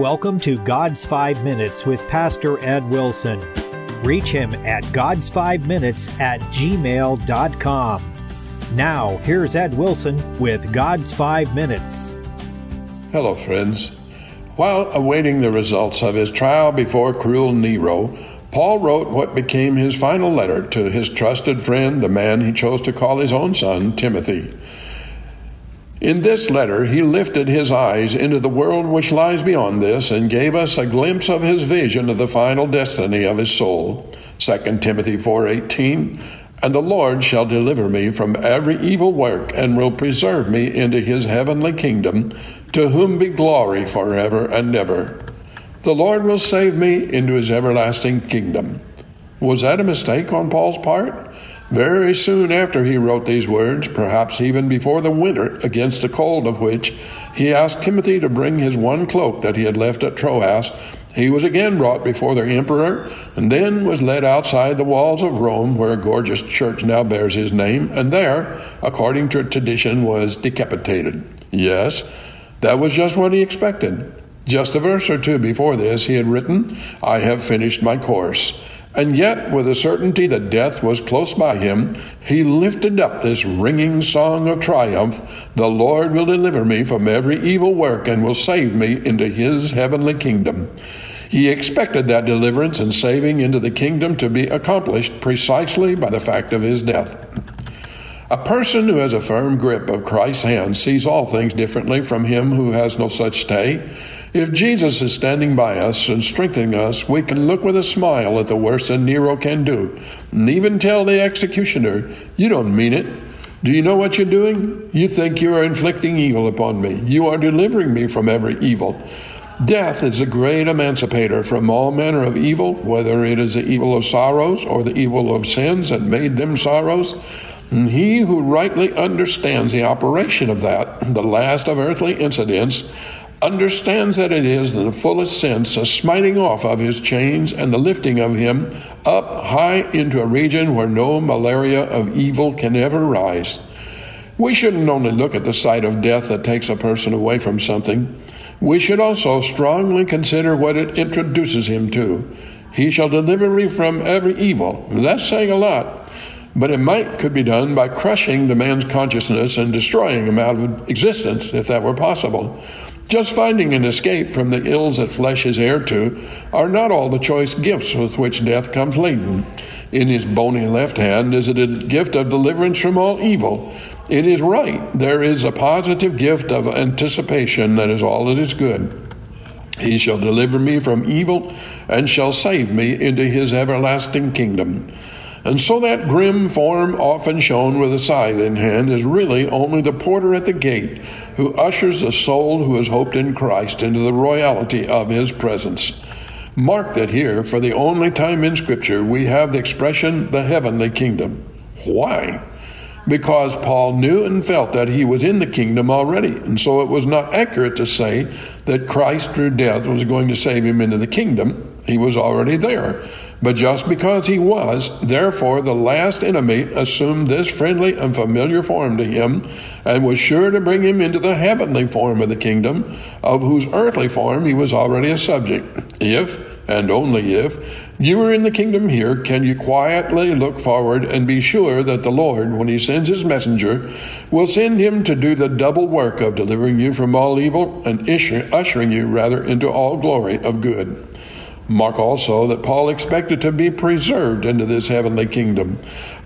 welcome to God's Five Minutes with Pastor Ed Wilson. Reach him at God's5Minutes at gmail.com. Now, here's Ed Wilson with God's Five Minutes. Hello, friends. While awaiting the results of his trial before cruel Nero, Paul wrote what became his final letter to his trusted friend, the man he chose to call his own son, Timothy. In this letter, he lifted his eyes into the world which lies beyond this and gave us a glimpse of his vision of the final destiny of his soul. 2 Timothy 4:18 And the Lord shall deliver me from every evil work and will preserve me into his heavenly kingdom, to whom be glory forever and ever. The Lord will save me into his everlasting kingdom. Was that a mistake on Paul's part? Very soon after he wrote these words, perhaps even before the winter, against the cold of which he asked Timothy to bring his one cloak that he had left at Troas, he was again brought before the emperor, and then was led outside the walls of Rome, where a gorgeous church now bears his name, and there, according to tradition, was decapitated. Yes, that was just what he expected. Just a verse or two before this, he had written, I have finished my course. And yet, with a certainty that death was close by him, he lifted up this ringing song of triumph The Lord will deliver me from every evil work and will save me into his heavenly kingdom. He expected that deliverance and saving into the kingdom to be accomplished precisely by the fact of his death. A person who has a firm grip of Christ's hand sees all things differently from him who has no such stay. If Jesus is standing by us and strengthening us, we can look with a smile at the worst that Nero can do, and even tell the executioner, You don't mean it. Do you know what you're doing? You think you are inflicting evil upon me. You are delivering me from every evil. Death is a great emancipator from all manner of evil, whether it is the evil of sorrows or the evil of sins that made them sorrows. And he who rightly understands the operation of that, the last of earthly incidents, understands that it is in the fullest sense a smiting off of his chains and the lifting of him up high into a region where no malaria of evil can ever rise. We shouldn't only look at the sight of death that takes a person away from something, we should also strongly consider what it introduces him to. He shall deliver me from every evil. That's saying a lot. But it might could be done by crushing the man's consciousness and destroying him out of existence, if that were possible. Just finding an escape from the ills that flesh is heir to are not all the choice gifts with which death comes laden. In his bony left hand is it a gift of deliverance from all evil. It is right. There is a positive gift of anticipation that is all that is good. He shall deliver me from evil and shall save me into his everlasting kingdom. And so that grim form, often shown with a scythe in hand, is really only the porter at the gate who ushers the soul who has hoped in Christ into the royalty of his presence. Mark that here, for the only time in Scripture, we have the expression the heavenly kingdom. Why? Because Paul knew and felt that he was in the kingdom already, and so it was not accurate to say that Christ through death was going to save him into the kingdom. He was already there. But just because he was, therefore the last enemy assumed this friendly and familiar form to him, and was sure to bring him into the heavenly form of the kingdom, of whose earthly form he was already a subject. If, and only if, you are in the kingdom here, can you quietly look forward and be sure that the Lord, when he sends his messenger, will send him to do the double work of delivering you from all evil and ushering you rather into all glory of good. Mark also that Paul expected to be preserved into this heavenly kingdom.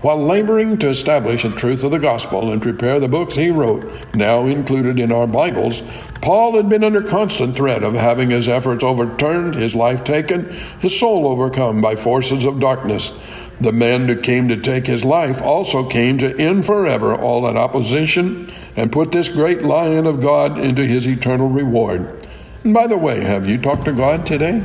While laboring to establish the truth of the gospel and prepare the books he wrote, now included in our Bibles, Paul had been under constant threat of having his efforts overturned, his life taken, his soul overcome by forces of darkness. The man who came to take his life also came to end forever all that opposition and put this great lion of God into his eternal reward. And by the way, have you talked to God today?